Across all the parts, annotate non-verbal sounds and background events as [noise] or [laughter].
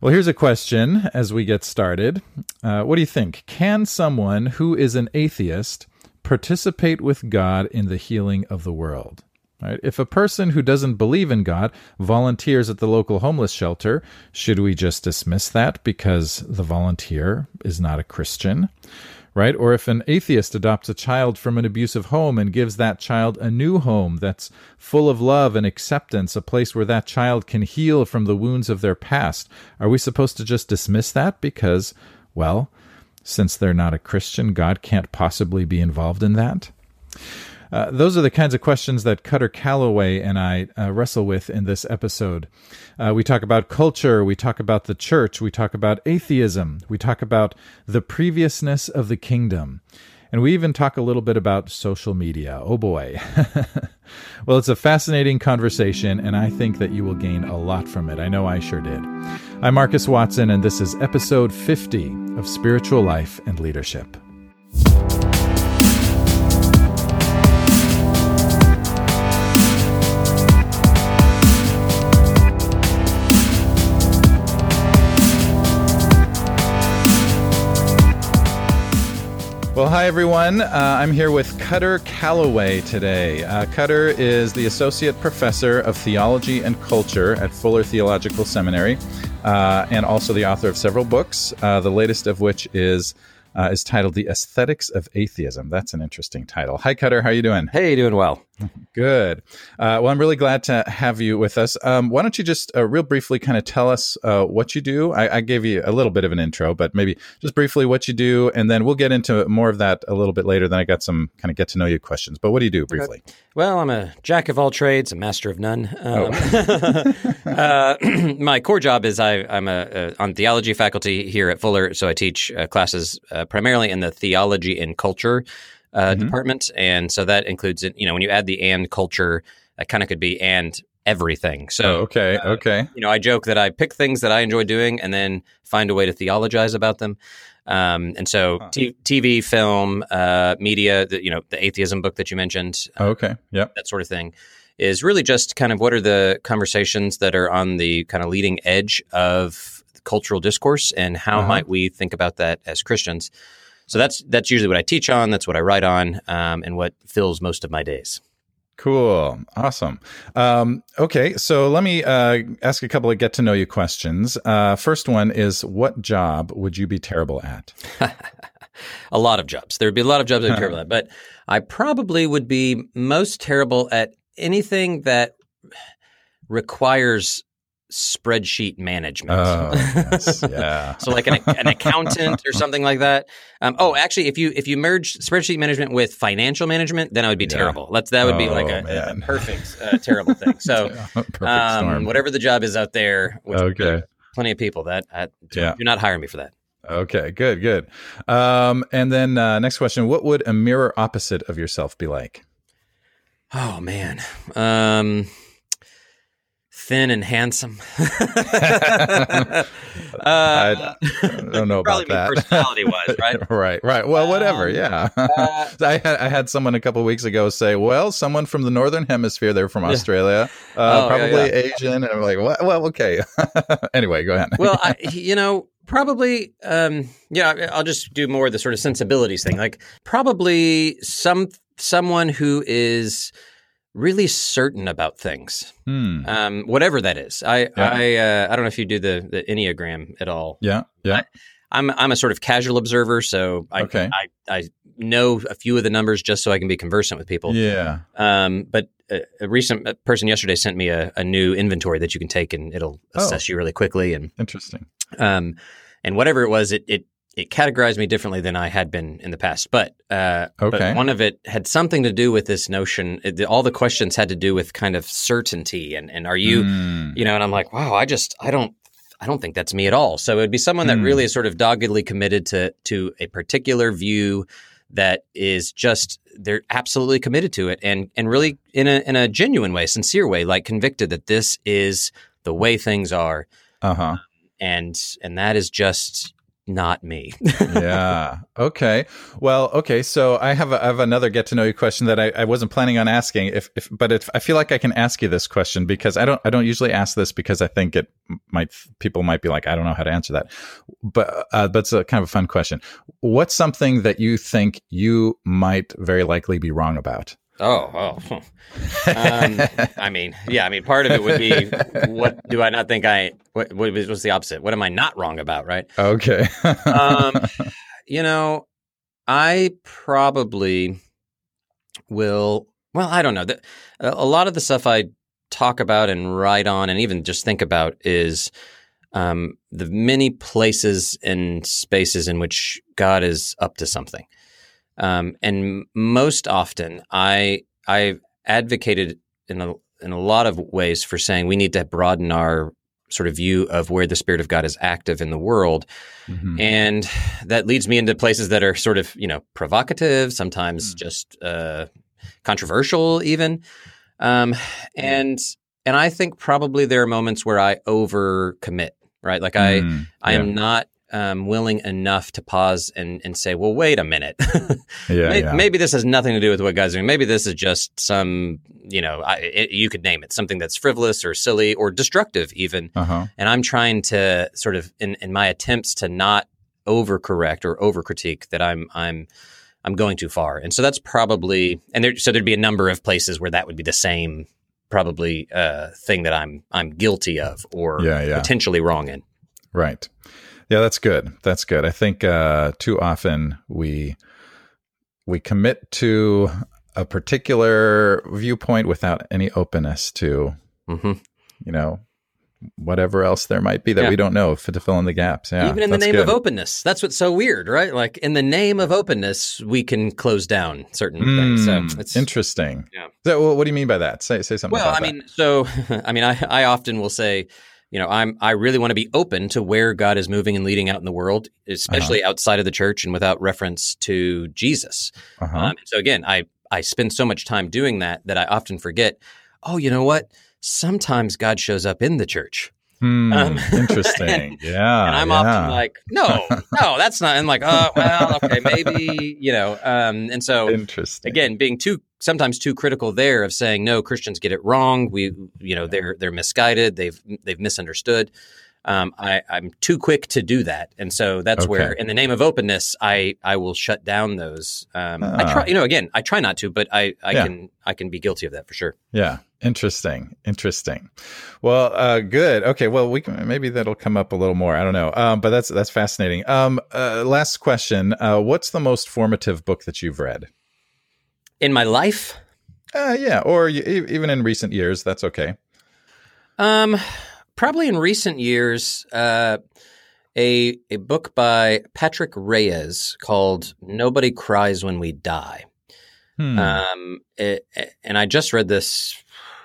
Well, here's a question as we get started. Uh, what do you think? Can someone who is an atheist participate with God in the healing of the world? Right? If a person who doesn't believe in God volunteers at the local homeless shelter, should we just dismiss that because the volunteer is not a Christian? Right? Or if an atheist adopts a child from an abusive home and gives that child a new home that's full of love and acceptance, a place where that child can heal from the wounds of their past, are we supposed to just dismiss that because, well, since they're not a Christian, God can't possibly be involved in that? Uh, those are the kinds of questions that Kutter Callaway and I uh, wrestle with in this episode. Uh, we talk about culture, we talk about the church, we talk about atheism, we talk about the previousness of the kingdom, and we even talk a little bit about social media. Oh boy. [laughs] well, it's a fascinating conversation, and I think that you will gain a lot from it. I know I sure did. I'm Marcus Watson, and this is episode 50 of Spiritual Life and Leadership. Well, hi everyone. Uh, I'm here with Kutter Callaway today. Uh, Kutter is the Associate Professor of Theology and Culture at Fuller Theological Seminary uh, and also the author of several books, uh, the latest of which is uh, is titled "The Aesthetics of Atheism." That's an interesting title. Hi, Kutter. How are you doing? Hey, doing well. Good. Uh, well, I'm really glad to have you with us. Um, why don't you just uh, real briefly kind of tell us uh, what you do? I, I, gave you a little bit of an intro, but maybe just briefly what you do, and then we'll get into more of that a little bit later. Then I got some kind of get to know you questions. But what do you do briefly? Okay. Well, I'm a jack of all trades, a master of none. Um, oh. [laughs] Uh, [clears throat] my core job is I, am on theology faculty here at Fuller, so I teach uh, classes uh, primarily in the theology and culture uh, mm-hmm. department, and so that includes you know when you add the and culture, that kind of could be and everything. So oh, okay, uh, okay. You know, I joke that I pick things that I enjoy doing and then find a way to theologize about them. Um, and so huh. t- TV, film, uh, media, the, you know, the atheism book that you mentioned. Uh, okay. Yeah. That sort of thing is really just kind of what are the conversations that are on the kind of leading edge of cultural discourse and how uh-huh. might we think about that as Christians? So that's that's usually what I teach on. That's what I write on, um, and what fills most of my days. Cool. Awesome. Um, okay. So let me uh, ask a couple of get to know you questions. Uh, first one is What job would you be terrible at? [laughs] a lot of jobs. There would be a lot of jobs I'd be [laughs] terrible at, but I probably would be most terrible at anything that requires spreadsheet management. Oh, yes. [laughs] yeah. so like an, an, accountant or something like that. Um, oh, actually, if you if you merge spreadsheet management with financial management, then I would be yeah. terrible. Let's that would oh, be like a, a perfect uh, terrible thing. So [laughs] um, whatever the job is out there, okay, plenty of people that uh, yeah. you're not hiring me for that. Okay, good, good. Um, and then uh, next question: What would a mirror opposite of yourself be like? Oh man. Um, thin and handsome. [laughs] [laughs] uh, I don't know about that. Personality wise, right? [laughs] right, right. Well, whatever. Um, yeah. Uh, I, had, I had someone a couple weeks ago say, "Well, someone from the northern hemisphere. They're from Australia, uh, oh, probably yeah, yeah. Asian." And I'm like, "What? Well, okay." anyway, go ahead. well, I, you know, probably um, yeah i'll just do more of the sort of sensibilities thing like probably some someone who is really certain about things, hmm. um, whatever that is. I yeah. I uh, I don't know if you do the the enneagram at all. Yeah, yeah. I, am I'm, I'm a sort of casual observer, so I, okay. I I know a few of the numbers just so I can be conversant with people. Yeah. Um, but a, a recent a person yesterday sent me a, a, new inventory that you can take, and it'll oh. assess oh. you really quickly. And interesting. Um, and whatever it was, it it it categorized me differently than I had been in the past. But, uh, okay. but one of it had something to do with this notion. It, all the questions had to do with kind of certainty and, and are you, mm. you know, and I'm like, wow, I just, I don't, I don't think that's me at all. So it would be someone that mm. really is sort of doggedly committed to, to a particular view that is just, they're absolutely committed to it and, and really in a, in a genuine way, sincere way, like convicted that this is the way things are. Uh huh. And, and that is just, not me. [laughs] yeah. Okay. Well, okay. So I have, a, I have another get to know you question that I, I wasn't planning on asking if, if, but if I feel like I can ask you this question because I don't, I don't usually ask this because I think it might, people might be like, I don't know how to answer that. But, uh, but it's a kind of a fun question. What's something that you think you might very likely be wrong about? Oh, oh. um, I mean, yeah. I mean, part of it would be what do I not think I? What, what was the opposite? What am I not wrong about? Right? Okay. um, [laughs] you know, I probably will. Well, I don't know. A lot of the stuff I talk about and write on, and even just think about, is um, the many places and spaces in which God is up to something. Um, and most often, I I've advocated in a in a lot of ways for saying we need to broaden our sort of view of where the spirit of God is active in the world. Mm-hmm. And that leads me into places that are sort of, you know, provocative, sometimes mm. just uh, controversial even. Um, and and I think probably there are moments where I overcommit, right? Like I mm, I am not um, willing enough to pause and, and say, well, wait a minute. [laughs] yeah, maybe, yeah, maybe, this has nothing to do with what God's doing. Maybe this is just some, you know, I, it, you could name it something that's frivolous or silly or destructive, even. Uh-huh. And I'm trying to sort of, in, in my attempts to not overcorrect or overcritique, that I'm, I'm, I'm going too far. And so that's probably, and there, so there'd be a number of places where that would be the same, probably, uh, thing that I'm, I'm guilty of or yeah, yeah. potentially wrong in. Right. Yeah, that's good. That's good. I think uh, too often we we commit to a particular viewpoint without any openness to, mm-hmm. you know, whatever else there might be that yeah. we don't know to fill in the gaps. Yeah, even in the name good. of openness, that's what's so weird, right? Like in the name of openness, we can close down certain mm, things. So hmm, it's interesting. Yeah. So, what do you mean by that? Say say something. Well, I that. mean, so [laughs] I mean, I I often will say you know, I'm I really want to be open to where God is moving and leading out in the world, especially uh-huh. outside of the church and without reference to Jesus. Uh-huh. Um, so again, I I spend so much time doing that that I often forget. Oh, you know what? Sometimes God shows up in the church. Hmm, um, [laughs] interesting. and, yeah. And I'm yeah. often like, no, no, [laughs] that's not. And like, oh, well, okay, maybe, you know. Um, and so, interesting. Again, being too sometimes too critical there of saying no, Christians get it wrong. We, you know, they're they're misguided. They've they've misunderstood. Um, I, am too quick to do that, and so that's okay. where, in the name of openness, I I will shut down those. Um, uh, I try, ah. you know, again, I try not to, but I I yeah. can I can be guilty of that for sure. Yeah, interesting, interesting. Well, uh, good. Okay, well, we can maybe that'll come up a little more. I don't know, um, but that's that's fascinating. Um, uh, last question: uh, What's the most formative book that you've read in my life? Uh, yeah, or even in recent years. That's okay. Um probably in recent years, uh, a a book by Patrick Reyes called "Nobody Cries When We Die." Hmm. Um, it, and I just read this.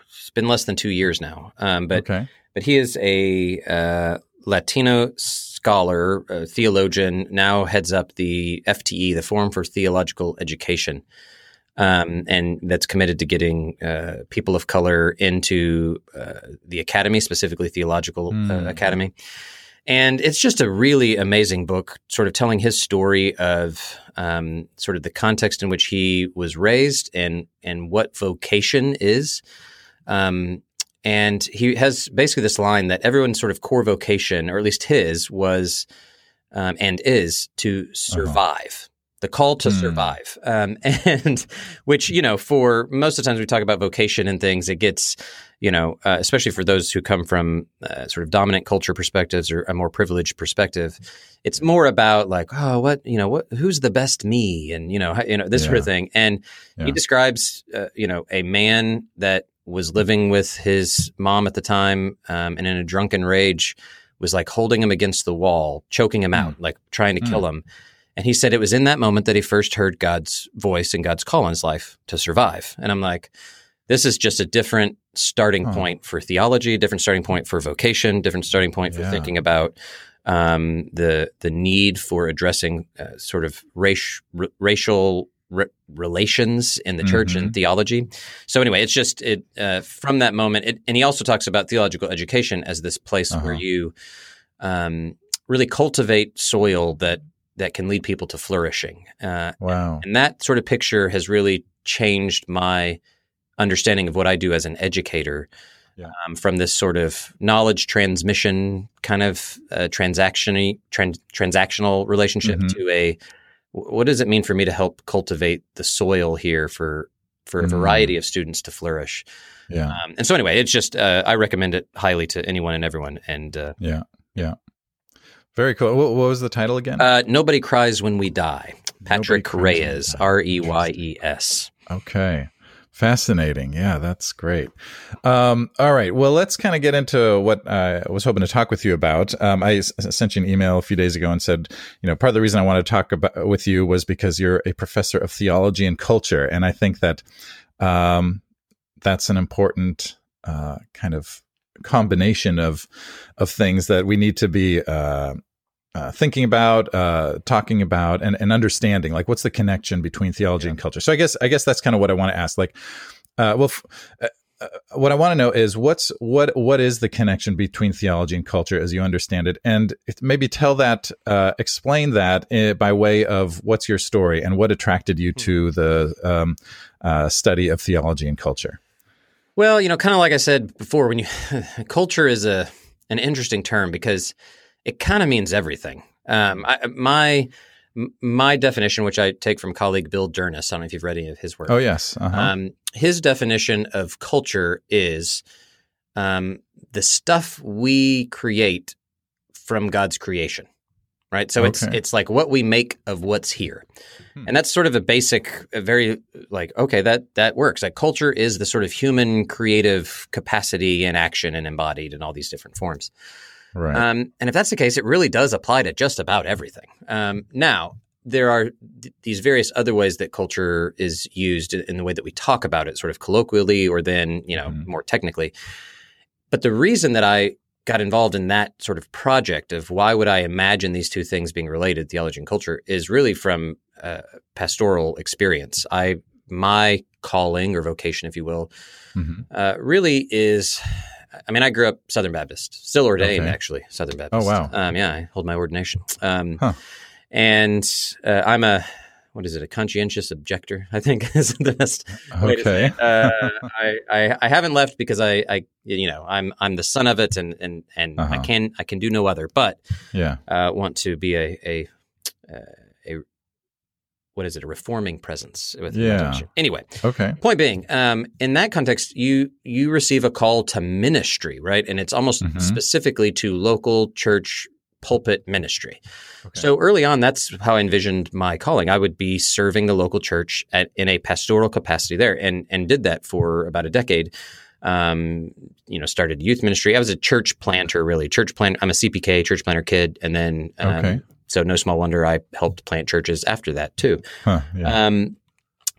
It's been less than two years now. Um, but okay. but he is a uh, Latino scholar, theologian. Now heads up the FTE, the Forum for Theological Education um, and that's committed to getting uh, people of color into uh, the academy, specifically theological mm. academy. And it's just a really amazing book, sort of telling his story of um, sort of the context in which he was raised and and what vocation is. Um, and he has basically this line that everyone's sort of core vocation, or at least his, was um, and is to uh-huh. survive. The call to mm. survive. Um, [laughs] and which, you know, for most of the times we talk about vocation and things, it gets, you know, uh, especially for those who come from uh, sort of dominant culture perspectives or a more privileged perspective, it's more about like, oh, what, you know, what, who's the best me? And, you know, you know, this yeah. sort of thing. And yeah. he describes, uh, you know, a man that was living with his mom at the time um, and in a drunken rage was like holding him against the wall, choking him mm. out, like trying to mm. kill him and he said it was in that moment that he first heard God's voice and God's call in his life to survive. And I'm like, this is just a different starting point for theology, different starting point for vocation, different starting point for yeah. thinking about um, the the need for addressing uh, sort of race, r- racial r- relations in the church mm-hmm. and theology. So anyway, it's just it uh, from that moment, it, and he also talks about theological education as this place uh-huh. where you um, really cultivate soil that that can lead people to flourishing. Uh, wow! And, and that sort of picture has really changed my understanding of what I do as an educator. Yeah. Um, from this sort of knowledge transmission kind of uh, transaction trans- transactional relationship mm-hmm. to a what does it mean for me to help cultivate the soil here for for a mm. variety of students to flourish yeah um, and so anyway it's just uh, i recommend it highly to anyone and everyone and uh, yeah yeah very cool what, what was the title again uh, nobody cries when we die patrick reyes r-e-y-e-s okay Fascinating. Yeah, that's great. Um, all right. Well, let's kind of get into what I was hoping to talk with you about. Um, I s- sent you an email a few days ago and said, you know, part of the reason I want to talk about with you was because you're a professor of theology and culture, and I think that um, that's an important uh, kind of combination of of things that we need to be uh, uh, thinking about, uh, talking about, and, and understanding, like what's the connection between theology yeah. and culture. So I guess I guess that's kind of what I want to ask. Like, uh, well, f- uh, uh, what I want to know is what's what what is the connection between theology and culture as you understand it, and maybe tell that, uh, explain that by way of what's your story and what attracted you hmm. to the um, study of theology and culture. Well, you know, kind of like I said before, when you [sighs] culture is a an interesting term because it kind of means everything. Um, I, my my definition, which I take from colleague Bill Dyrness, I don't know if you've read any of his work. Oh yes, uh-huh. um, his definition of culture is um, the stuff we create from God's creation. Right, so okay. it's it's like what we make of what's here, hmm. and that's sort of a basic, a very like okay that that works. Like culture is the sort of human creative capacity and action and embodied in all these different forms. Right. Um, and if that's the case, it really does apply to just about everything. Um, now, there are th- these various other ways that culture is used in the way that we talk about it, sort of colloquially or then, you know, mm. more technically. But the reason that I got involved in that sort of project of why would I imagine these two things being related, theology and culture, is really from uh, pastoral experience. I my calling or vocation, if you will, mm-hmm. uh, really is I mean, I grew up Southern Baptist, still ordained okay. actually, Southern Baptist. Oh wow! Um, yeah, I hold my ordination. Um, huh. And uh, I'm a what is it? A conscientious objector, I think [laughs] is the best. Okay. Uh, I, I, I haven't left because I, I you know I'm I'm the son of it, and and and uh-huh. I can I can do no other. But yeah, uh, want to be a a uh, a what is it a reforming presence with yeah anyway okay point being um, in that context you you receive a call to ministry right and it's almost mm-hmm. specifically to local church pulpit ministry okay. so early on that's how i envisioned my calling i would be serving the local church at, in a pastoral capacity there and and did that for about a decade um, you know, started youth ministry. I was a church planter, really. Church plant. I'm a CPK, church planter kid, and then um, okay. So no small wonder I helped plant churches after that too. Huh, yeah. um,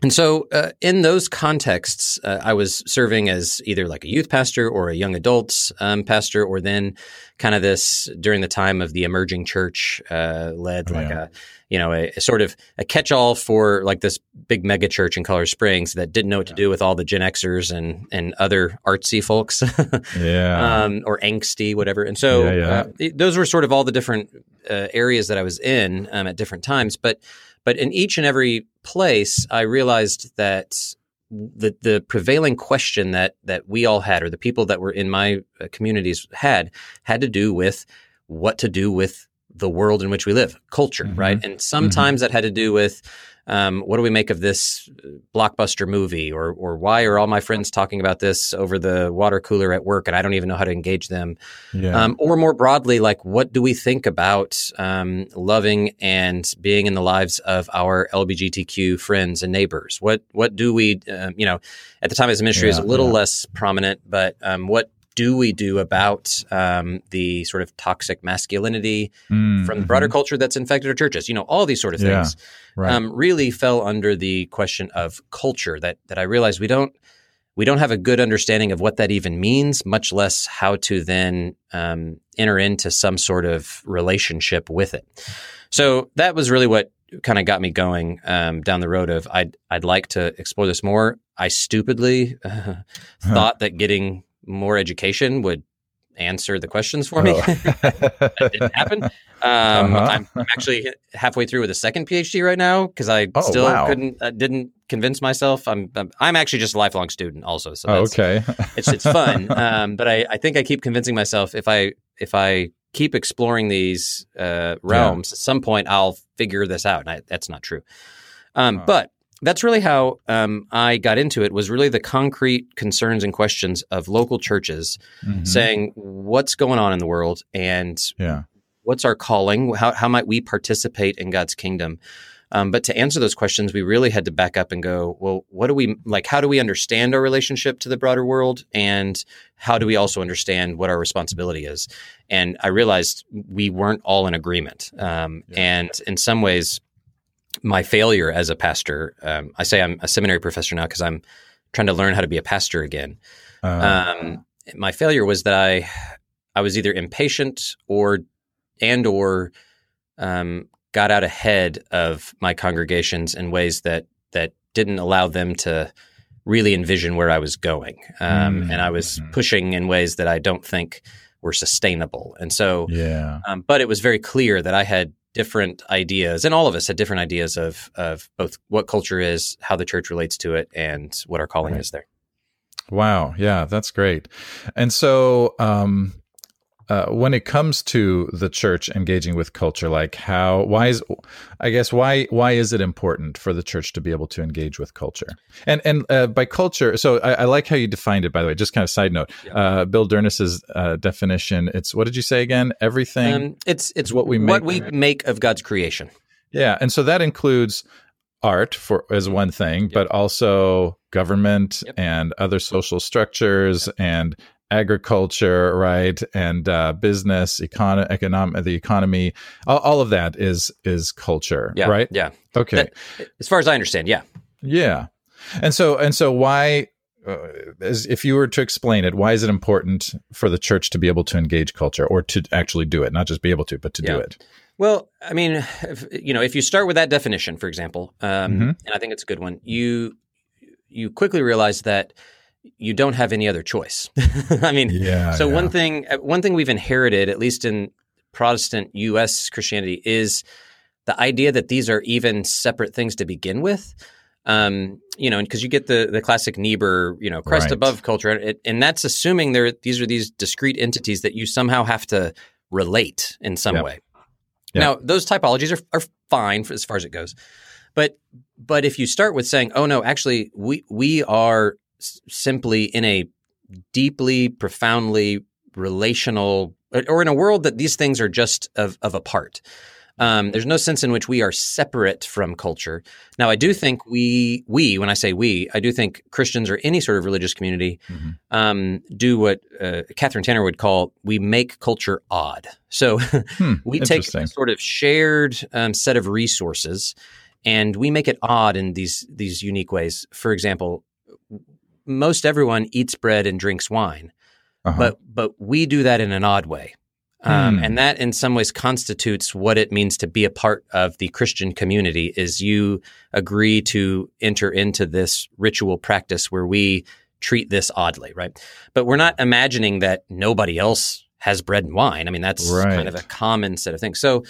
and so, uh, in those contexts, uh, I was serving as either like a youth pastor or a young adults um, pastor, or then kind of this during the time of the emerging church uh, led oh, like yeah. a you know a, a, sort of a catch-all for like this big mega church in Colorado Springs that didn't know what yeah. to do with all the Gen Xers and and other artsy folks, [laughs] yeah, um, or angsty whatever. And so uh, those were sort of all the different uh, areas that I was in um, at different times, but but in each and every place, I realized that the the prevailing question that that we all had, or the people that were in my uh, communities had, had to do with what to do with the world in which we live, culture, mm-hmm. right? And sometimes mm-hmm. that had to do with um, what do we make of this blockbuster movie, or or why are all my friends talking about this over the water cooler at work, and I don't even know how to engage them? Yeah. Um, or more broadly, like what do we think about um, loving and being in the lives of our LGBTQ friends and neighbors? What what do we, uh, you know, at the time as a ministry yeah, is a little yeah. less prominent, but um, what do we do about um, the sort of toxic masculinity mm-hmm. from the broader culture that's infected our churches? You know, all these sort of things yeah, right. um, really fell under the question of culture. That that I realized we don't we don't have a good understanding of what that even means, much less how to then um, enter into some sort of relationship with it. So that was really what kind of got me going um, down the road of I'd I'd like to explore this more. I stupidly [laughs] uh, thought that getting more education would answer the questions for me. Oh. [laughs] that didn't happen. Um, uh-huh. I'm, I'm, actually halfway through with a second PhD right now because I oh, still wow. couldn't uh, didn't convince myself. I'm I'm actually just a lifelong student also. So oh, okay, [laughs] it's it's fun. Um, but I, I think I keep convincing myself if I if I keep exploring these uh, realms, yeah. at some point I'll figure this out. And I, that's not true. Um, But that's really how um, I got into it. Was really the concrete concerns and questions of local churches, mm-hmm. saying what's going on in the world and yeah. what's our calling. How how might we participate in God's kingdom? Um, but to answer those questions, we really had to back up and go, well, what do we like? How do we understand our relationship to the broader world? And how do we also understand what our responsibility is? And I realized we weren't all in agreement. Um, yeah. And in some ways, my failure as a pastor, um, I say I'm a seminary professor now because I'm trying to learn how to be a pastor again. Uh, my failure was that I I was either impatient or and or um, got out ahead of my congregations in ways that that didn't allow them to really envision where I was going, um, mm-hmm. and I was mm-hmm. pushing in ways that I don't think were sustainable. And so, yeah. Um, but it was very clear that I had different ideas, and all of us had different ideas of of both what culture is, how the church relates to it, and what our calling right. is there. Wow, yeah, that's great. And so, um, uh, when it comes to the church engaging with culture, like how, why is, I guess, why why is it important for the church to be able to engage with culture? And and uh, by culture, so I, I, like how you defined it. By the way, just kind of side note, yeah. uh, Bill Dyrness's uh, definition. It's what did you say again? Everything. Um, it's it's what we make, what we make of God's creation. Yeah, and so that includes art for as one thing, yep. but also government yep. and other social structures and agriculture, right, and uh, business, econ- economic, the economy, all, all, of that is is culture, yeah, right? Yeah. Okay. That, as far as I understand, yeah. Yeah, and so and so why, uh, as if you were to explain it, why is it important for the church to be able to engage culture or to actually do it, not just be able to, but to yeah. do it? Well, I mean, if, you know, if you start with that definition, for example, um, mm-hmm. and I think it's a good one, you you quickly realize that you don't have any other choice. [laughs] I mean, yeah, so yeah. one thing uh, one thing we've inherited, at least in Protestant U.S. Christianity, is the idea that these are even separate things to begin with. Um, you know, because you get the the classic Niebuhr, you know, Christ right. above culture, and, and that's assuming there these are these discrete entities that you somehow have to relate in some yep. way. Yep. Now, those typologies are are fine for, as far as it goes, but but if you start with saying, "Oh no, actually, we we are simply in a deeply, profoundly relational, or in a world that these things are just of, of a part. Um, there's no sense in which we are separate from culture. Now, I do think we, we, when I say we, I do think Christians or any sort of religious community mm-hmm. um, do what uh, Kathryn Tanner would call we make culture odd. So [laughs] hmm, we take a sort of shared um, set of resources and we make it odd in these these unique ways. For example, most everyone eats bread and drinks wine, uh-huh. but but we do that in an odd way. Um, hmm. and that in some ways constitutes what it means to be a part of the Christian community is you agree to enter into this ritual practice where we treat this oddly, right? But we're not imagining that nobody else has bread and wine. I mean, that's right. kind of a common set of things. So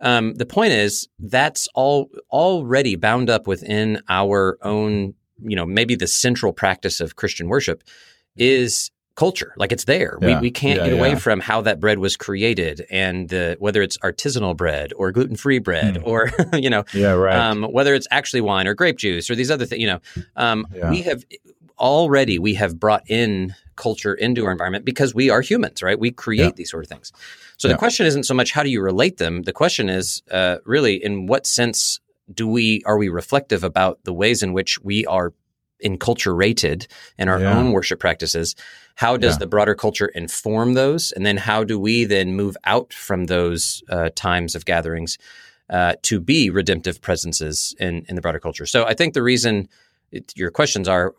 um, the point is that's all already bound up within our own you know, maybe the central practice of Christian worship is culture. Like it's there. Yeah. We, we can't yeah, get away yeah. from how that bread was created and the, whether it's artisanal bread or gluten free bread mm. or, [laughs] you know, yeah, right. Um, whether it's actually wine or grape juice or these other things, you know, um, we have already, we have brought in culture into our environment because we are humans, right? We create these sort of things. So the question isn't so much how do you relate them? The question is uh, really in what sense do we are we reflective about the ways in which we are enculturated in our yeah. own worship practices? How does yeah. the broader culture inform those? And then how do we then move out from those uh, times of gatherings uh, to be redemptive presences in, in the broader culture? So i think the reason it, your questions are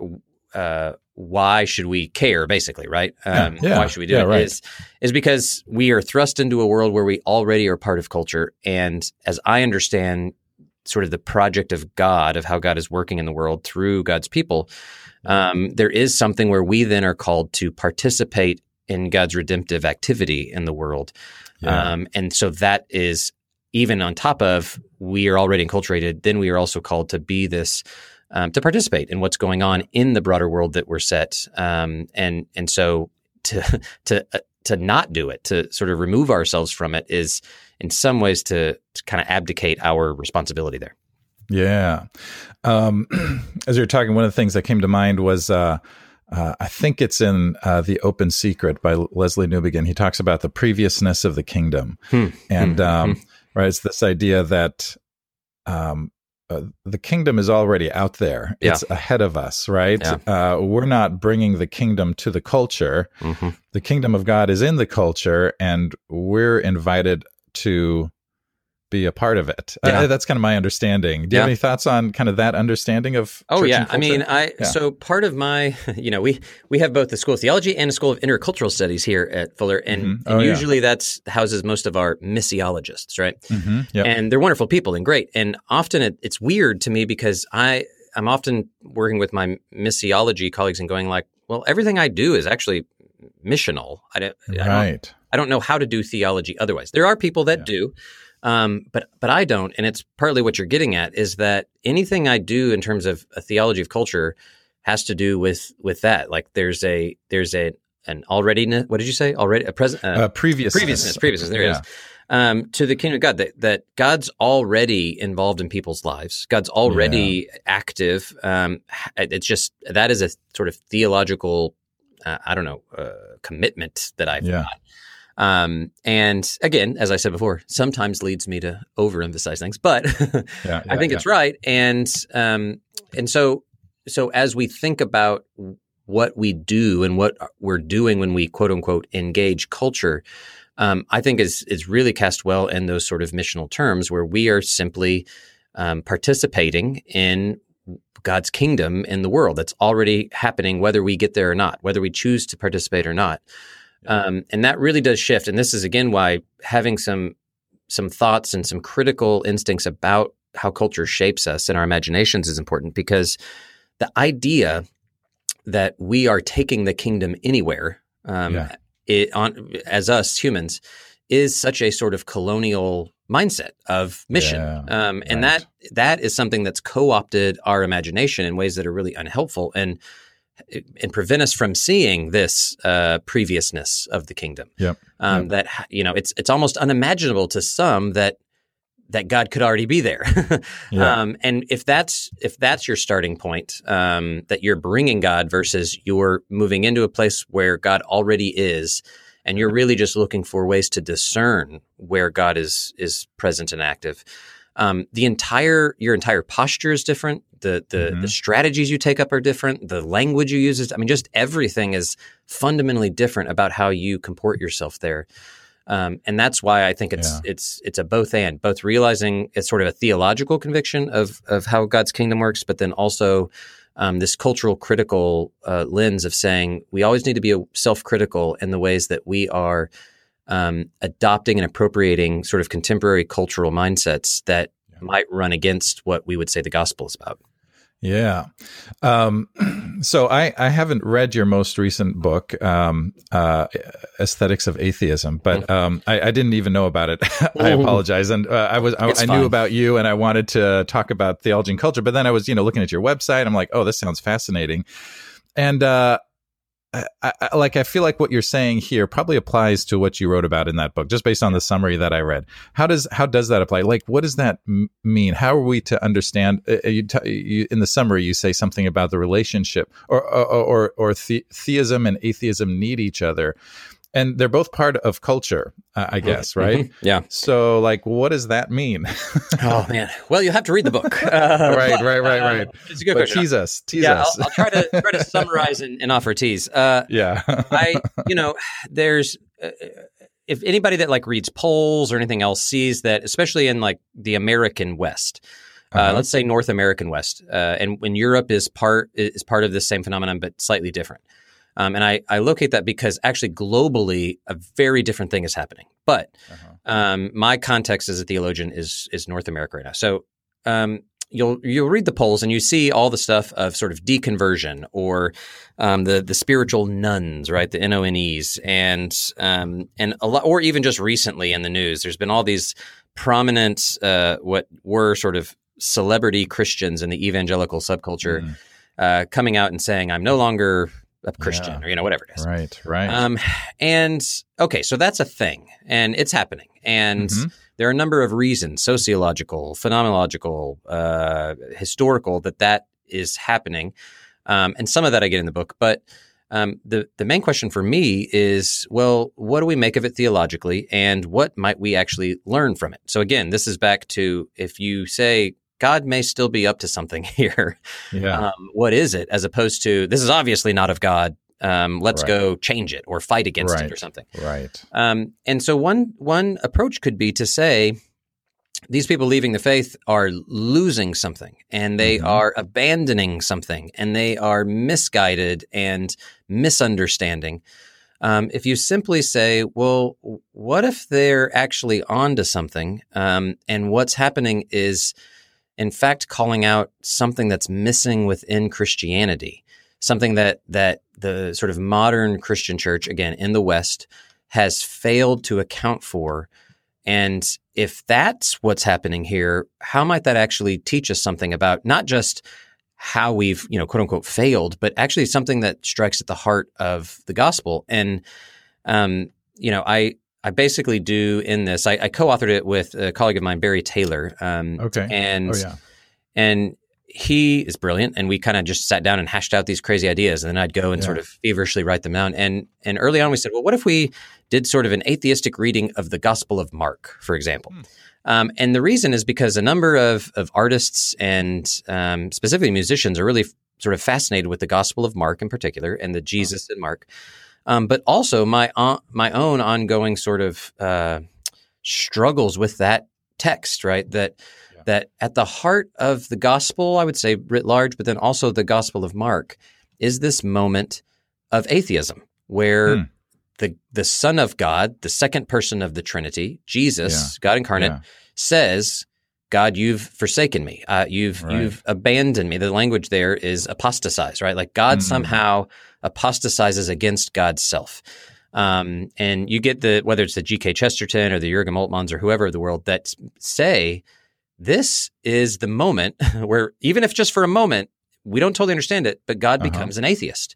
uh, why should we care basically right? Um, yeah, why should we do it? right. is is because we are thrust into a world where we already are part of culture. And as i understand sort of the project of God, of how God is working in the world through God's people, um, there is something where we then are called to participate in God's redemptive activity in the world. Yeah. Um, and so that is even on top of we are already enculturated, then we are also called to be this. Um, to participate in what's going on in the broader world that we're set, um, and and so to [laughs] to uh, to not do it, to sort of remove ourselves from it, is in some ways to, to kind of abdicate our responsibility there. Yeah. Um, [clears throat] as you're talking, one of the things that came to mind was uh, uh, I think it's in uh, The Open Secret by Lesslie Newbigin. He talks about the previousness of the kingdom. Hmm. And, hmm. Um, hmm. right, it's this idea that um, uh, the kingdom is already out there. Yeah. It's ahead of us, right? Yeah. Uh, we're not bringing the kingdom to the culture. Mm-hmm. The kingdom of God is in the culture, and we're invited to be a part of it. Yeah. Uh, that's kind of my understanding. Do you yeah. have any thoughts on kind of that understanding of? Oh yeah, I mean, I yeah. so part of my, [laughs] you know, we we have both the School of Theology and a School of Intercultural Studies here at Fuller, and, mm-hmm. oh, and usually that's houses most of our missiologists, right? Mm-hmm. Yep. And they're wonderful people and great. And often it, it's weird to me because I I'm often working with my missiology colleagues and going like, well, everything I do is actually missional. I don't, right. I don't, I don't know how to do theology otherwise. There are people that do. Um, but but I don't, and it's partly what you're getting at is that anything I do in terms of a theology of culture has to do with with that. Like there's a there's a an already what did you say already a present uh, uh, previousness previousness previousness there yeah. it is um, to the kingdom of God that that God's already involved in people's lives. God's already yeah. active. Um, it's just that is a sort of theological uh, I don't know uh, commitment that I've yeah. got. Um, and again, as I said before, sometimes leads me to overemphasize things, but yeah, [laughs] yeah, I think yeah. it's right. And um, and so so as we think about what we do and what we're doing when we quote unquote engage culture, um, I think is is really cast well in those sort of missional terms where we are simply um, participating in God's kingdom in the world that's already happening, whether we get there or not, whether we choose to participate or not. Um, and that really does shift. And this is again why having some some thoughts and some critical instincts about how culture shapes us and our imaginations is important because the idea that we are taking the kingdom anywhere um, yeah. it, on, as us humans is such a sort of colonial mindset of mission yeah, um, and right. that that is something that's co-opted our imagination in ways that are really unhelpful and and prevent us from seeing this uh, previousness of the kingdom. Yep. Um, yep. That you know, it's it's almost unimaginable to some that that God could already be there. [laughs] yeah. um, and if that's if that's your starting point, um, that you're bringing God versus you're moving into a place where God already is, and you're really just looking for ways to discern where God is is present and active. Um, the entire your entire posture is different. The the mm-hmm. the strategies you take up are different. The language you use is I mean just everything is fundamentally different about how you comport yourself there. Um, and that's why I think it's yeah. it's it's a both and both realizing it's sort of a theological conviction of of how God's kingdom works, but then also um, this cultural critical uh, lens of saying we always need to be self critical in the ways that we are um, adopting and appropriating sort of contemporary cultural mindsets that yeah. might run against what we would say the gospel is about. Yeah. Um, [clears throat] so I, I haven't read your most recent book, um, uh, Aesthetics of Atheism, but mm-hmm. um, I, I, didn't even know about it. [laughs] I apologize. And uh, I was I, I knew about you, and I wanted to talk about theology and culture. But then I was, you know, looking at your website. I'm like, oh, this sounds fascinating. And uh, I, I, like I feel like what you're saying here probably applies to what you wrote about in that book, just based on the summary that I read. How does how does that apply? Like, what does that m- mean? How are we to understand? Uh, uh you, t- you, in the summary, you say something about the relationship, or or or, or the- theism and atheism need each other and they're both part of culture, uh, I guess, mm-hmm. right? Mm-hmm. Yeah. So, like, what does that mean? [laughs] oh man, well, you have to read the book. Uh, right, right, right, right. Uh, it's a good but question. Tease us, tease yeah, us. I'll, I'll, try to try to summarize and, and offer tease. Uh, yeah. I, you know, there's. Uh, if anybody that like reads polls or anything else sees that, especially in like the American West, uh, uh-huh. let's say North American West, uh, and when Europe is part is part of the same phenomenon but slightly different. Um, and I, I locate that because actually globally a very different thing is happening. But uh-huh. um, my context as a theologian is is North America right now. So um, you'll you'll read the polls and you see all the stuff of sort of deconversion or um, the the spiritual nones, right? The NONEs and um, and a lot, or even just recently in the news, there's been all these prominent uh, what were sort of celebrity Christians in the evangelical subculture mm. uh, coming out and saying, "I'm no longer a Christian," yeah. or you know whatever it is. Right, right. Um, and okay, so that's a thing, and it's happening, and. Mm-hmm there are a number of reasons, sociological, phenomenological, uh, historical, that that is happening. Um, and some of that I get in the book. But um, the, the main question for me is well, what do we make of it theologically? And what might we actually learn from it? So, again, this is back to if you say, God may still be up to something [laughs] here. Yeah. Um, what is it? As opposed to this is obviously not of God um, let's right. go change it or fight against right. it or something. Right. Um, and so one one approach could be to say these people leaving the faith are losing something and they mm-hmm. are abandoning something and they are misguided and misunderstanding. Um, if you simply say, well, what if they're actually onto something um, and what's happening is, in fact, calling out something that's missing within Christianity? something that that the sort of modern Christian church, again in the West, has failed to account for. And if that's what's happening here, how might that actually teach us something about not just how we've, you know, quote unquote failed, but actually something that strikes at the heart of the gospel. And, um, you know, I, I basically do in this, I, I co-authored it with a colleague of mine, Barry Taylor. Um, okay. And, oh, yeah. and he is brilliant and we kind of just sat down and hashed out these crazy ideas and then I'd go and yeah. sort of feverishly write them down and and early on we said well what if we did sort of an atheistic reading of the Gospel of Mark for example hmm. um, and the reason is because a number of of artists and um, specifically musicians are really f- sort of fascinated with the Gospel of Mark in particular and the Jesus oh. in Mark um, but also my uh, my own ongoing sort of uh, struggles with that text right that that at the heart of the gospel, I would say writ large, but then also the gospel of Mark, is this moment of atheism where hmm. the the Son of God, the second person of the Trinity, Jesus, yeah. God incarnate, yeah. says, "God, you've forsaken me. Uh, you've right. you've abandoned me." The language there is apostatize, right? Like God mm-hmm. somehow apostatizes against God's self. Um, and you get the whether it's the G.K. Chesterton or the Jurgen Moltmanns or whoever of the world that say this is the moment [laughs] where, even if just for a moment, we don't totally understand it, but God uh-huh. becomes an atheist.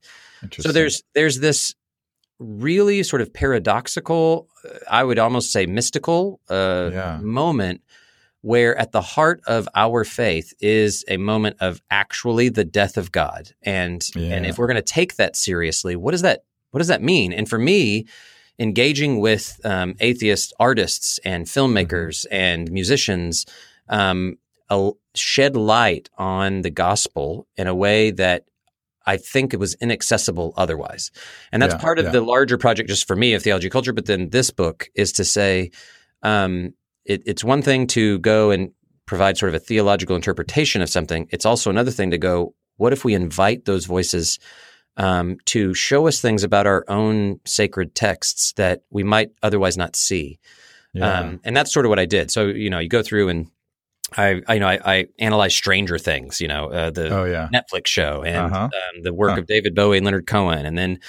So there's there's this really sort of paradoxical, uh, I would almost say mystical uh, yeah. moment where at the heart of our faith is a moment of actually the death of God. And yeah. and if we're going to take that seriously, what does that what does that mean? And for me, engaging with um, atheist artists and filmmakers mm-hmm. and musicians um, a, shed light on the gospel in a way that I think it was inaccessible otherwise. And that's yeah, part of yeah. the larger project, just for me, of theology culture. But then this book is to say um, it, it's one thing to go and provide sort of a theological interpretation of something. It's also another thing to go, what if we invite those voices um, to show us things about our own sacred texts that we might otherwise not see? Yeah. Um, and that's sort of what I did. So, you know, you go through and I, I you know I, I analyze Stranger Things, you know, uh, the oh, yeah. Netflix show, and uh-huh. um, the work huh. of David Bowie and Leonard Cohen, and then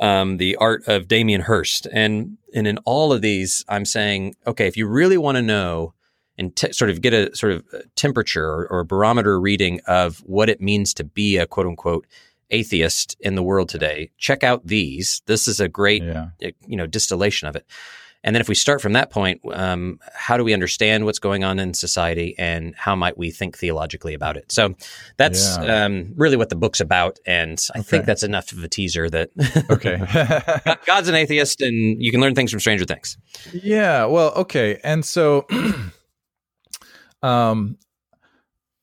um, the art of Damien Hirst, and and in all of these, I'm saying, okay, if you really want to know and t- sort of get a sort of temperature or, or barometer reading of what it means to be a quote unquote atheist in the world today, check out these. This is a great, yeah. you know, distillation of it. And then if we start from that point, um, how do we understand what's going on in society and how might we think theologically about it? So that's yeah. um, really what the book's about. And I okay. think that's enough of a teaser that [laughs] okay. God's an atheist and you can learn things from Stranger Things. Yeah. Well, okay. And so, [clears throat] um,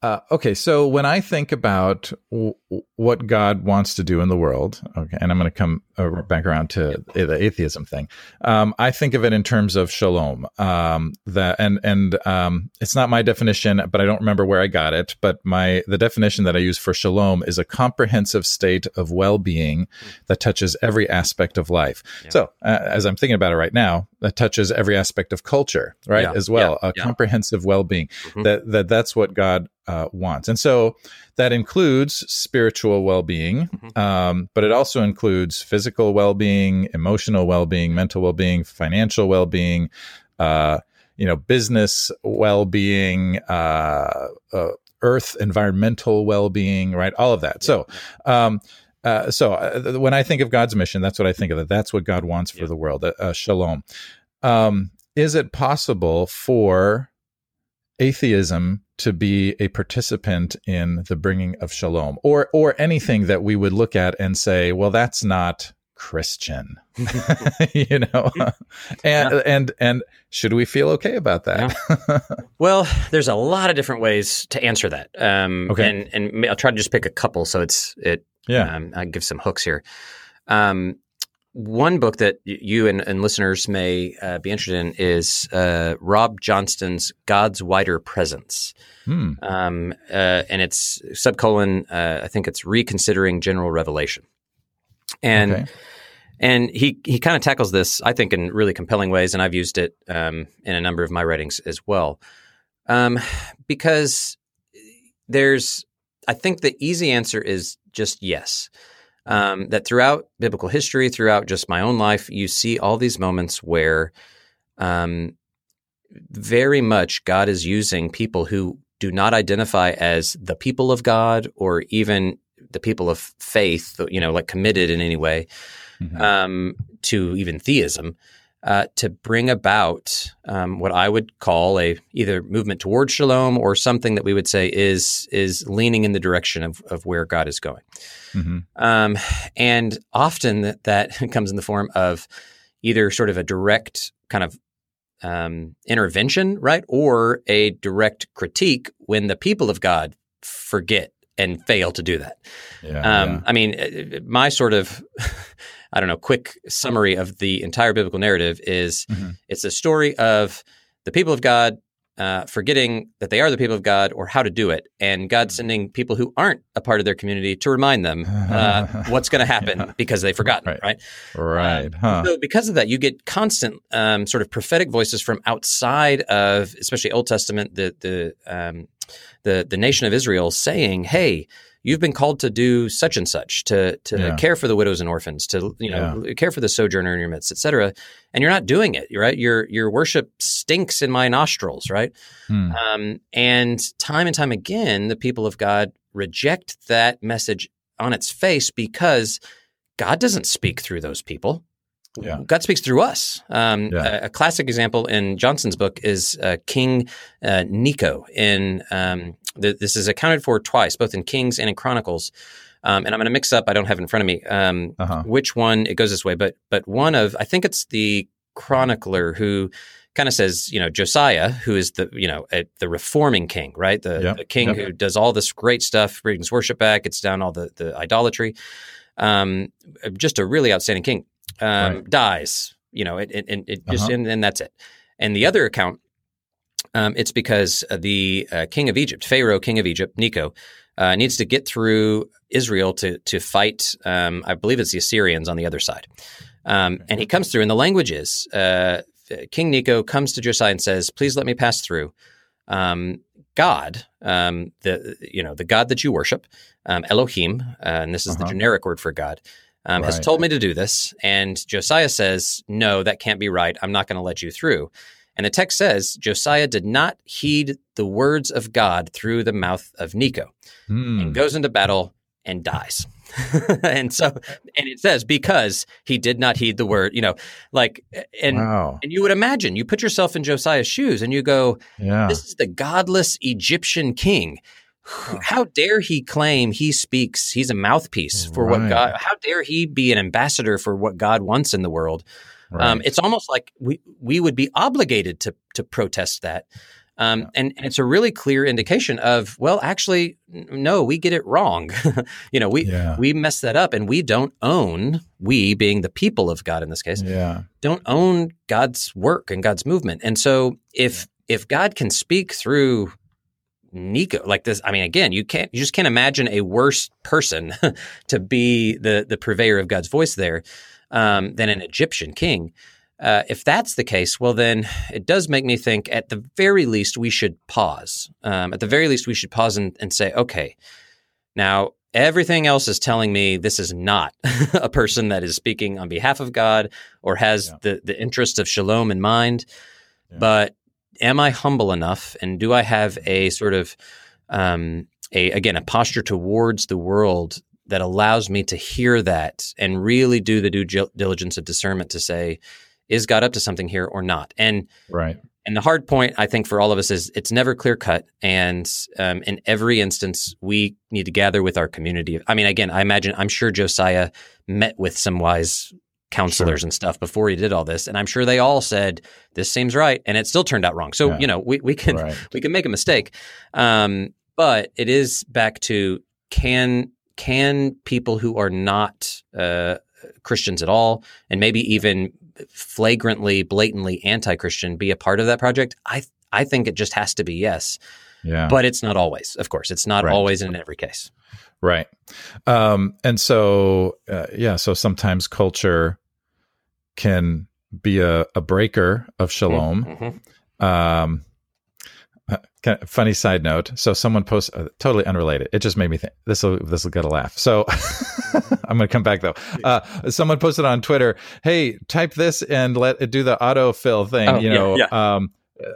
uh, okay, so when I think about w- what God wants to do in the world, okay, and I'm going to come back around to the atheism thing. Um, I think of it in terms of shalom. Um, that and and um, it's not my definition, but I don't remember where I got it. But my the definition that I use for shalom is a comprehensive state of well-being that touches every aspect of life. Yeah. So uh, as I'm thinking about it right now, that touches every aspect of culture, right, yeah. as well. Yeah. A comprehensive well-being. Mm-hmm. That that that's what God uh, wants. And so that includes spiritual well being, mm-hmm. um, but it also includes physical well being, emotional well being, mental well being, financial well being, uh, you know, business well being, uh, uh, earth environmental well being, right? All of that. Yeah. So, um, uh, so uh, when I think of God's mission, that's what I think of. It. That's what God wants for yeah. the world. Uh, shalom. Um, is it possible for atheism to be a participant in the bringing of shalom or or anything that we would look at and say well that's not christian [laughs] you know? [laughs] And yeah. and and should we feel okay about that? Yeah. [laughs] well there's a lot of different ways to answer that. Um, okay. and and i'll try to just pick a couple so it's it yeah. um, i'll give some hooks here. Um, one book that you and, and listeners may uh, be interested in is uh, Rob Johnston's God's Wider Presence. Hmm. Um, uh, and it's subcolon, uh, I think it's Reconsidering General Revelation. And okay. and he, he kind of tackles this, I think, in really compelling ways. And I've used it um, in a number of my writings as well. Um, because there's, I think the easy answer is just yes um, that throughout biblical history, throughout just my own life, you see all these moments where um, very much God is using people who do not identify as the people of God or even the people of faith, you know, like committed in any way mm-hmm. um, to even theism uh, to bring about um, what I would call a either movement towards shalom or something that we would say is is leaning in the direction of, of where God is going. Mm-hmm. Um, and often that, that [laughs] comes in the form of either sort of a direct kind of um, intervention, right, or a direct critique when the people of God forget and fail to do that. Yeah, um, yeah. I mean, uh, my sort of [laughs] I don't know, quick summary of the entire biblical narrative is mm-hmm. it's a story of the people of God uh, forgetting that they are the people of God or how to do it, and God mm-hmm. sending people who aren't a part of their community to remind them uh, [laughs] what's going to happen yeah. because they've forgotten, right? Right. right. Uh, huh. So because of that, you get constant um, sort of prophetic voices from outside of, especially Old Testament, the the um, the the nation of Israel saying, "Hey." You've been called to do such and such, to to yeah. care for the widows and orphans, to you know yeah. care for the sojourner in your midst, etc. And you're not doing it, right? Your your worship stinks in my nostrils, right? Hmm. Um, and time and time again, the people of God reject that message on its face because God doesn't speak through those people. Yeah. God speaks through us. Um, yeah. a, a, classic example in Johnston's book is uh, King uh, Necho in um, this is accounted for twice, both in Kings and in Chronicles. Um, and I'm going to mix up. I don't have in front of me um, uh-huh. which one it goes this way, but but one of I think it's the chronicler who kind of says, you know, Josiah, who is the you know a, the reforming king, right? The, yep. the king yep. who does all this great stuff, brings worship back, gets down all the the idolatry. Um, just a really outstanding king. Um, right. Dies, you know, it, it, it just uh-huh. and, and that's it. And the other account um, it's because the uh, king of Egypt, Pharaoh, king of Egypt, Necho, uh, needs to get through Israel to to fight. Um, I believe it's the Assyrians on the other side, um, and he comes through. And the language is uh, King Necho comes to Josiah and says, "Please let me pass through." Um, God, um, the you know the God that you worship, um, Elohim, uh, and this is uh-huh. the generic word for God. Um, right. has told me to do this. And Josiah says, No, that can't be right. I'm not going to let you through. And the text says Josiah did not heed the words of God through the mouth of Necho mm. and goes into battle and dies. [laughs] and so and it says because he did not heed the word, you know, like and wow. and you would imagine you put yourself in Josiah's shoes and you go, yeah. this is the godless Egyptian king. [sighs] How dare he claim he speaks, he's a mouthpiece for right. what God, how dare he be an ambassador for what God wants in the world? Um, right. Um, it's almost like we we would be obligated to to protest that. Um, and, and, it's a really clear indication of, well, actually, no, we get it wrong. [laughs] you know, we yeah. we mess that up, and we don't own we being the people of God in this case. Yeah. don't own God's work and God's movement. And so, if yeah. if God can speak through Necho like this, I mean, again, you can't you just can't imagine a worse person [laughs] to be the the purveyor of God's voice there um, than an Egyptian king. Uh, if that's the case, well, then it does make me think at the very least we should pause. Um, at the very least, we should pause and, and, say, okay, now everything else is telling me this is not [laughs] a person that is speaking on behalf of God or has yeah. the, the interest of shalom in mind. Yeah. But am I humble enough and do I have a sort of, um, a, again, a posture towards the world that allows me to hear that and really do the due diligence of discernment to say, is God up to something here or not? And right. And the hard point, I think, for all of us is it's never clear cut. And um, in every instance, we need to gather with our community. I mean, again, I imagine, I'm sure Josiah met with some wise counselors sure. and stuff before he did all this, and I'm sure they all said this seems right, and it still turned out wrong. So yeah. you know, we we can right. we can make a mistake, um, but it is back to can can people who are not uh, Christians at all, and maybe even flagrantly, blatantly anti-Christian be a part of that project? I I think it just has to be yes. Yeah. But it's not always. Of course, it's not right. always in every case. Right. Um, and so uh, yeah, so sometimes culture can be a, a breaker of shalom. Mm-hmm. Um, Kind of funny side note. So someone posts uh, totally unrelated. It just made me think this will this will get a laugh. So [laughs] I'm going to come back though. Uh, someone posted on Twitter, "Hey, type this and let it do the autofill thing." Oh, you know, yeah, yeah. Um,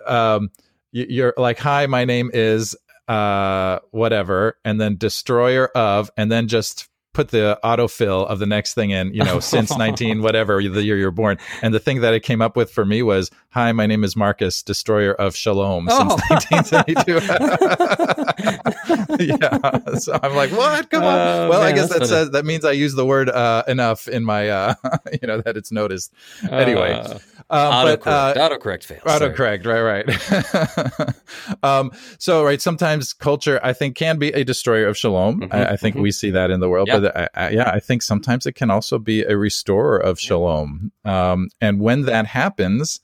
um, you're like, "Hi, my name is uh whatever," and then destroyer of, and then just put the autofill of the next thing in, you know, [laughs] since 19 whatever the year you're born. And the thing that it came up with for me was, "Hi, my name is Markus, destroyer of Shalom oh. since [laughs] 1972." [laughs] yeah. So I'm like, "What? Come on." Uh, well, man, I guess that says that means I use the word uh, enough in my uh, you know, that it's noticed. Anyway, uh, um, autocorrect, but, uh, autocorrect fails. Autocorrect, right, right. um, so, right, sometimes culture, I think, can be a destroyer of shalom. Mm-hmm, I, I, think mm-hmm. we see that in the world. Yep. But I, I, yeah, I think sometimes it can also be a restorer of shalom. Um, and when that happens,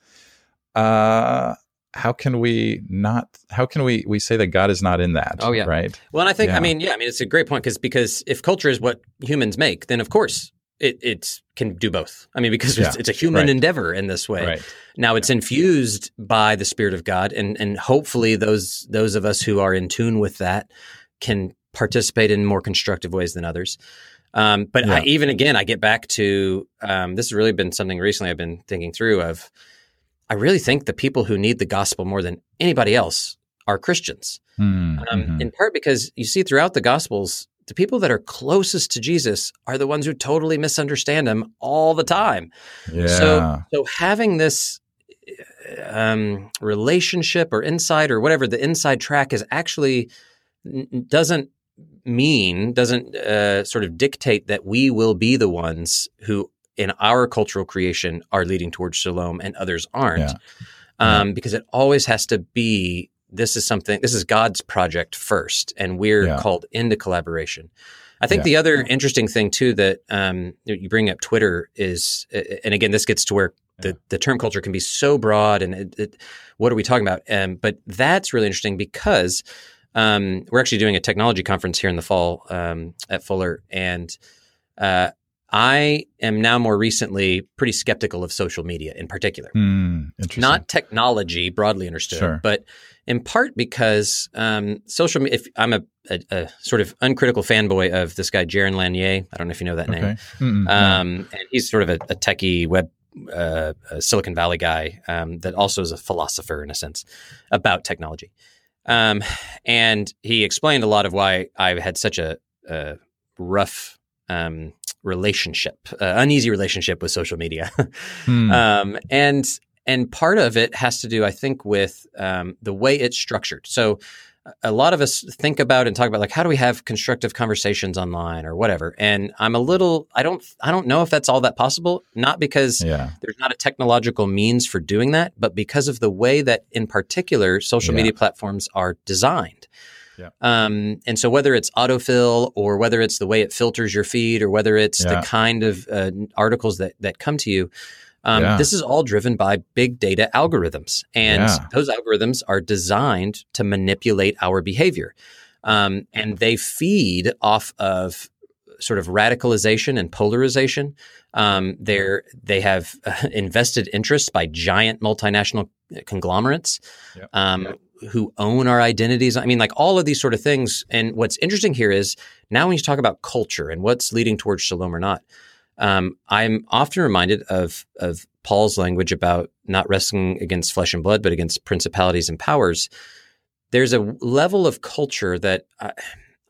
uh, how can we not how can we we say that god is not in that oh yeah right well and i think yeah. i mean yeah i mean it's a great point because because if culture is what humans make then of course it, it can do both. I mean, because yeah, it's, it's, a human right. endeavor in this way. Right. Now it's yeah. infused by the Spirit of God, and and hopefully those those of us who are in tune with that can participate in more constructive ways than others. Um, but yeah. I, even again, I get back to um, this has really been something recently I've been thinking through. Of I really think the people who need the gospel more than anybody else are Christians. Mm, um, mm-hmm. In part because you see throughout the Gospels, the people that are closest to Jesus are the ones who totally misunderstand him all the time. Yeah. So, so having this um, relationship or insight or whatever the inside track is actually doesn't mean doesn't uh, sort of dictate that we will be the ones who in our cultural creation are leading towards shalom and others aren't yeah. Um, yeah. because it always has to be this is something this is God's project first, and we're yeah. called into collaboration. I think the other interesting thing too that um, you bring up Twitter is, and again, this gets to where the, the term culture can be so broad, and it, it, what are we talking about? Um, but that's really interesting because um, we're actually doing a technology conference here in the fall um, at Fuller, and uh, I am now more recently pretty skeptical of social media in particular. Mm, Not technology broadly understood, sure. but in part because um, social media. If I'm a, a, a, sort of uncritical fanboy of this guy Jaron Lanier, I don't know if you know that okay. name. Mm-mm, um. And he's sort of a, a techie web uh, Silicon Valley guy um, that also is a philosopher in a sense about technology. Um, and he explained a lot of why I had such a, a rough um, relationship, uh, uneasy relationship with social media. [laughs] hmm. um, and and part of it has to do, I think, with um, the way it's structured. So a lot of us think about and talk about like how do we have constructive conversations online or whatever and i'm a little i don't i don't know if that's all that possible not because yeah. there's not a technological means for doing that but because of the way that in particular social yeah. media platforms are designed yeah. Um, and so whether it's autofill or whether it's the way it filters your feed or whether it's the kind of uh, articles that that come to you, um, yeah. This is all driven by big data algorithms, and yeah. those algorithms are designed to manipulate our behavior. Um, and they feed off of sort of radicalization and polarization. Um, they're they have uh, [laughs] invested interests by giant multinational conglomerates. Yep. Um, yep who own our identities. I mean, like all of these sort of things. And what's interesting here is now when you talk about culture and what's leading towards shalom or not, um, I'm often reminded of of Paul's language about not wrestling against flesh and blood, but against principalities and powers. There's a level of culture that I,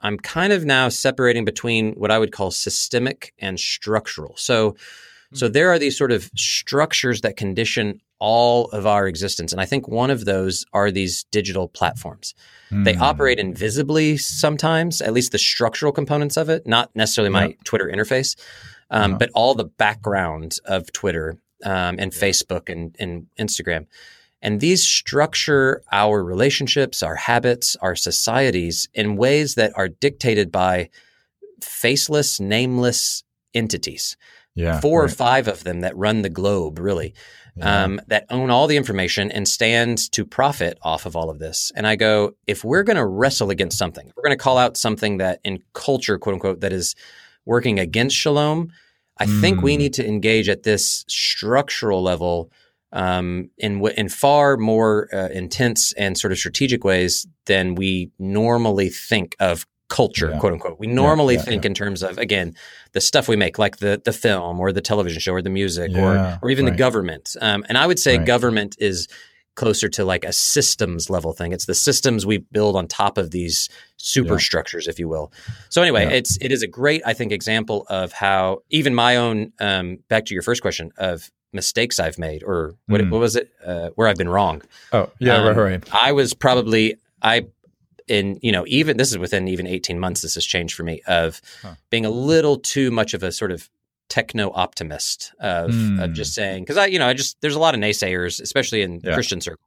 I'm kind of now separating between what I would call systemic and structural. So, so hmm. there are these sort of structures that condition all of our existence. And I think one of those are these digital platforms. Mm. They hmm. operate invisibly sometimes, at least the structural components of it, not necessarily my Twitter interface, um, uh-huh. but all the background of Twitter um, and Facebook and, and Instagram. And these structure our relationships, our habits, our societies in ways that are dictated by faceless, nameless entities. Yeah, Four right. or five of them that run the globe, really yeah. um, that own all the information and stand to profit off of all of this. And I go, if we're going to wrestle against something, if we're going to call out something that in culture, quote unquote, that is working against shalom, I mm. think we mm. need to engage at this structural level um, in in far more uh, intense and sort of strategic ways than we normally think of culture, yeah. quote unquote. We normally yeah, yeah, think in terms of again the stuff we make, like the the film or the television show or the music or or even right. the government. Um, and I would say right. government is closer to like a systems level thing. It's the systems we build on top of these superstructures, if you will. So anyway, it's it is a great I think example of how even my own um, back to your first question of mistakes I've made or what, mm. what was it uh, where I've been wrong. Oh yeah, um, right, right. I was probably I in you know even this is within even 18 months this has changed for me of huh. being a little too much of a sort of techno optimist of, mm. of hmm. just saying because I you know I just there's a lot of naysayers especially in yeah. Christian circles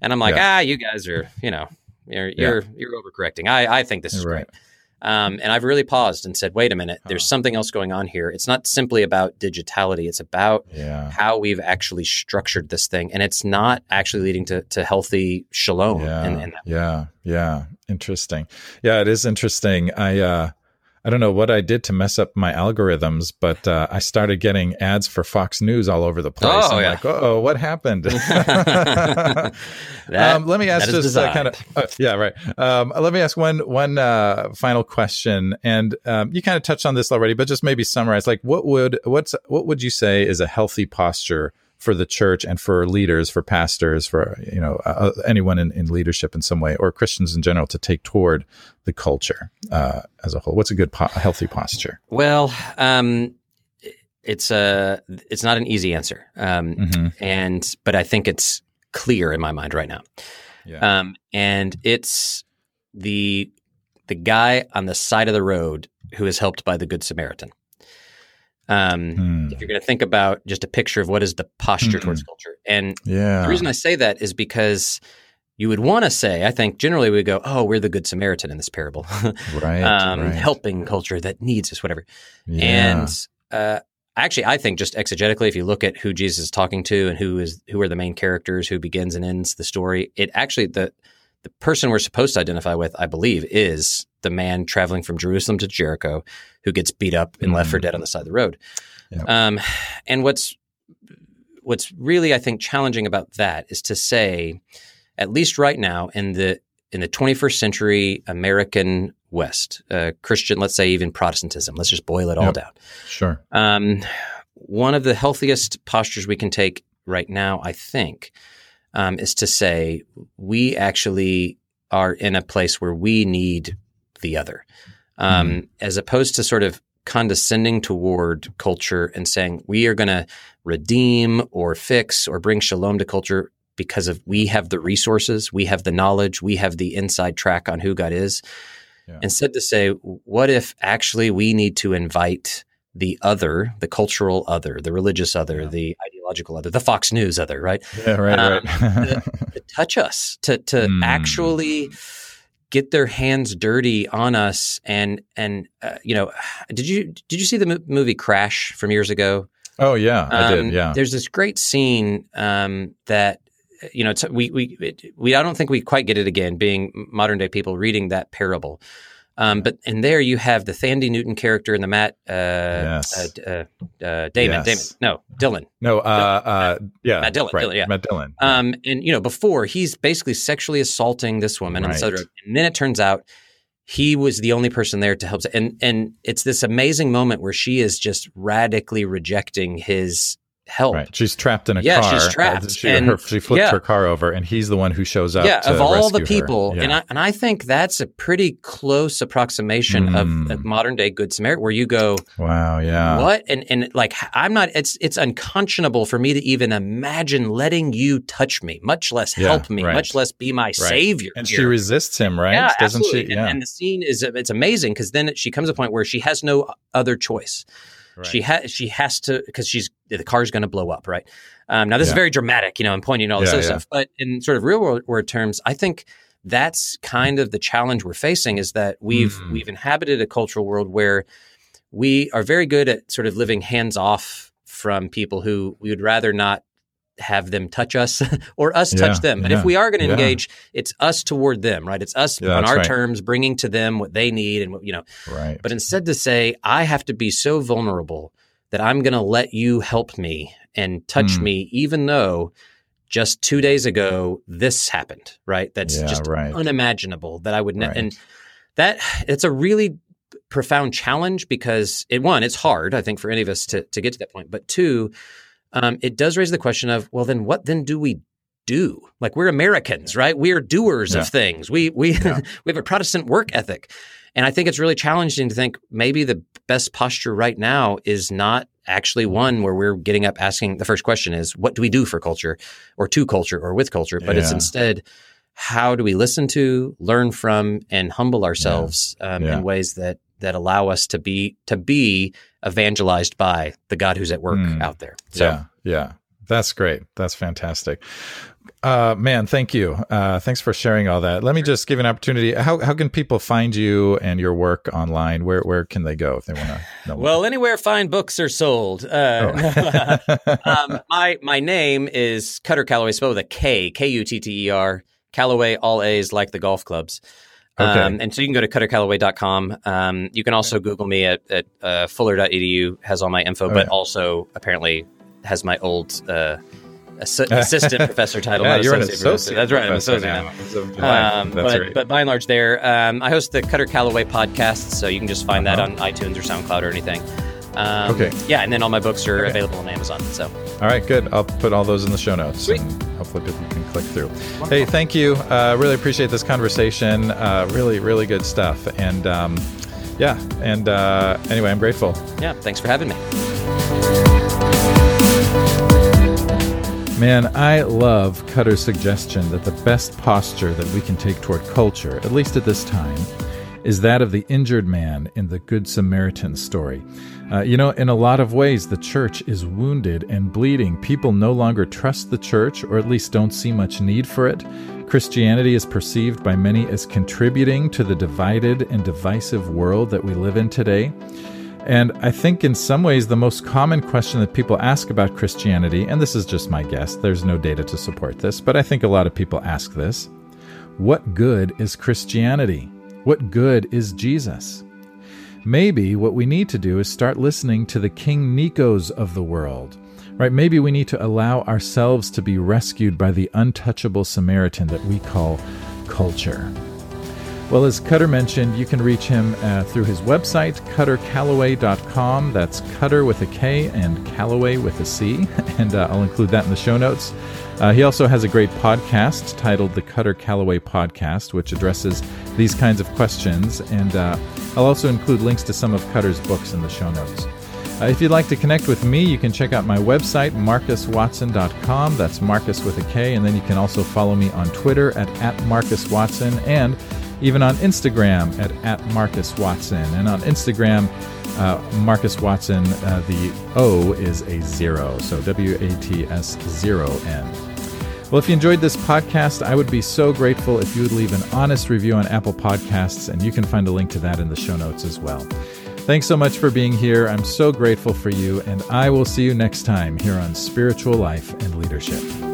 and I'm like yeah. ah you guys are you know you're you're you're overcorrecting I I think this is right. great um, and I've really paused and said, wait a minute, there's something else going on here. It's not simply about digitality, it's about yeah. how we've actually structured this thing. And it's not actually leading to, to healthy shalom. Yeah. In, in yeah. Yeah. Interesting. Yeah. It is interesting. I, uh, I don't know what I did to mess up my algorithms, but uh, I started getting ads for Fox News all over the place. Oh, I'm yeah. like, oh, what happened? [laughs] [laughs] that, um, let me ask just uh, kind of, uh, yeah, right. Um, let me ask one one uh, final question, and um, you kind of touched on this already, but just maybe summarize. Like, what would what's what would you say is a healthy posture for the church and for leaders, for pastors, for you know uh, uh, anyone in, in leadership in some way, or Christians in general, to take toward the culture uh, as a whole? What's a good, po- healthy posture? Well, um, it's a it's not an easy answer, um, mm-hmm. and but I think it's clear in my mind right now. Yeah. Um, and it's the the guy on the side of the road who is helped by the Good Samaritan. Um, hmm. If you're going to think about just a picture of what is the posture mm-hmm. towards culture, and yeah. the reason I say that is because you would want to say, I think generally we go, oh, we're the good Samaritan in this parable, [laughs] right, um, right, helping culture that needs us, whatever. Yeah. And uh, actually, I think just exegetically, if you look at who Jesus is talking to and who is who are the main characters, who begins and ends the story, it actually the the person we're supposed to identify with, I believe, is the man traveling from Jerusalem to Jericho who gets beat up and mm-hmm. left for mm. dead on the side of the road. Yep. Um, and what's what's really I think challenging about that is to say, at least right now in the in the 21st century American West, uh, Christian, let's say even Protestantism, let's just boil it yep. all down. Sure. Um, one of the healthiest postures we can take right now, I think, um, is to say we actually are in a place where we need the other, um, mm. as opposed to sort of condescending toward culture and saying we are going to redeem or fix or bring shalom to culture. because of we have the resources, we have the knowledge, we have the inside track on who God is. Yeah. Instead to say, what if actually we need to invite the other, the cultural other, the religious other, yeah. the ideological other, the Fox News other, right? Yeah, right, um, right. to, to, touch us, to to mm. actually get their hands dirty on us, and and uh, you know, did you did you see the movie Crash from years ago? Oh yeah, I did. Um, yeah, there's this great scene um, that you know we we we I don't think we quite get it again, being modern day people reading that parable. Um, but in there, you have the Thandie Newton character and the Matt uh, yes. uh, uh, uh Damon, yes. Damon, no, Dylan, no, uh, uh, yeah, Matt Dillon, right. Dillon, yeah, Matt Dillon. Um, and you know, before he's basically sexually assaulting this woman, right. and, and then it turns out he was the only person there to help, and and it's this amazing moment where she is just radically rejecting his help. Right. She's trapped in a yeah, car. she's trapped. She, and, her, she flipped yeah. her car over, and he's the one who shows up. Yeah, of all the people, yeah. and I and I think that's a pretty close approximation mm. of, of, modern day Good Samaritan, where you go, wow, yeah, what, and and like I'm not. It's it's unconscionable for me to even imagine letting you touch me, much less help me, right. much less be my right. savior. And here. she resists him, right? Yeah, Doesn't absolutely. she? Yeah. And, and the scene is it's amazing because then she comes to a point where she has no other choice. Right. She has she has to because she's the car's going to blow up, right? Um, now this yeah. is very dramatic, you know, and pointing all this yeah, other yeah. stuff. But in sort of real world, world terms, I think that's kind of the challenge we're facing is that we've mm. we've inhabited a cultural world where we are very good at sort of living hands off from people who we would rather not have them touch us [laughs] or us touch them. But yeah, if we are going to yeah. engage, it's us toward them, right? It's us on our right. terms, bringing to them what they need and what, you know. Right. But instead to say, I have to be so vulnerable that I'm going to let you help me and touch mm. me, even though just two days ago this happened, right? That's just right. unimaginable that I would, ne- right. and that it's a really profound challenge because it one, it's hard, I think, for any of us to to get to that point, but two um, it does raise the question of, well, then what then do we do? Like we're Americans, right? We are doers yeah. of things. We we yeah. [laughs] we have a Protestant work ethic. And I think it's really challenging to think maybe the best posture right now is not actually one where we're getting up asking the first question is what do we do for culture or to culture or with culture? But yeah. it's instead how do we listen to, learn from, and humble ourselves um, in ways that that allow us to be to be evangelized by the God who's at work mm. out there. So, yeah, yeah, that's great. That's fantastic. Uh, man, thank you. Uh, thanks for sharing all that. Let me just give an opportunity. How how can people find you and your work online? Where where can they go if they want to know? Well, more? anywhere fine books are sold. Uh, oh. [laughs] um, my my name is Kutter Callaway, spelled with a K, K U T T E R. Callaway, all A's like the golf clubs. Okay. Um, and so you can go to kuttercallaway.com. Um, you can also Google me at, at uh, fuller.edu, has all my info, but also apparently has my old uh, ass- [laughs] assistant professor title. yeah, you're an associate. That's right, I'm associate now. Um, but, right. but by and large, there, um, I host the Kutter Callaway podcast, so you can just find uh-huh. that on iTunes or SoundCloud or anything. Um, okay. Yeah, and then all my books are okay. available on Amazon. So. All right, good. I'll put all those in the show notes. Sweet. And hopefully people can click through. Wonderful. Hey, thank you. Uh, really appreciate this conversation. Uh, really, really good stuff. And um, yeah, and uh, anyway, I'm grateful. Yeah, thanks for having me. Man, I love Kutter's suggestion that the best posture that we can take toward culture, at least at this time, is that of the injured man in the Good Samaritan story. Uh, you know, in a lot of ways, the church is wounded and bleeding. People no longer trust the church, or at least don't see much need for it. Christianity is perceived by many as contributing to the divided and divisive world that we live in today. And I think in some ways, the most common question that people ask about Christianity, and this is just my guess, there's no data to support this, but I think a lot of people ask this What good is Christianity? What good is Jesus? Maybe what we need to do is start listening to the King Nechos of the world. Right? Maybe we need to allow ourselves to be rescued by the untouchable Samaritan that we call culture. Well, as Kutter mentioned, you can reach him uh, through his website, kuttercallaway.com. That's Kutter with a K and Callaway with a C. [laughs] And uh, I'll include that in the show notes. Uh, he also has a great podcast titled The Kutter Callaway Podcast, which addresses these kinds of questions. And uh, I'll also include links to some of Kutter's books in the show notes. Uh, if you'd like to connect with me, you can check out my website, markuswatson.com. That's Markus with a K. And then you can also follow me on Twitter at, at Markus Watson and even on Instagram at, at Markus Watson. And on Instagram, uh, Markus Watson, uh, the O is a zero, so W A T S zero N. Well, if you enjoyed this podcast, I would be so grateful if you would leave an honest review on Apple Podcasts, and you can find a link to that in the show notes as well. Thanks so much for being here. I'm so grateful for you, and I will see you next time here on Spiritual Life and Leadership.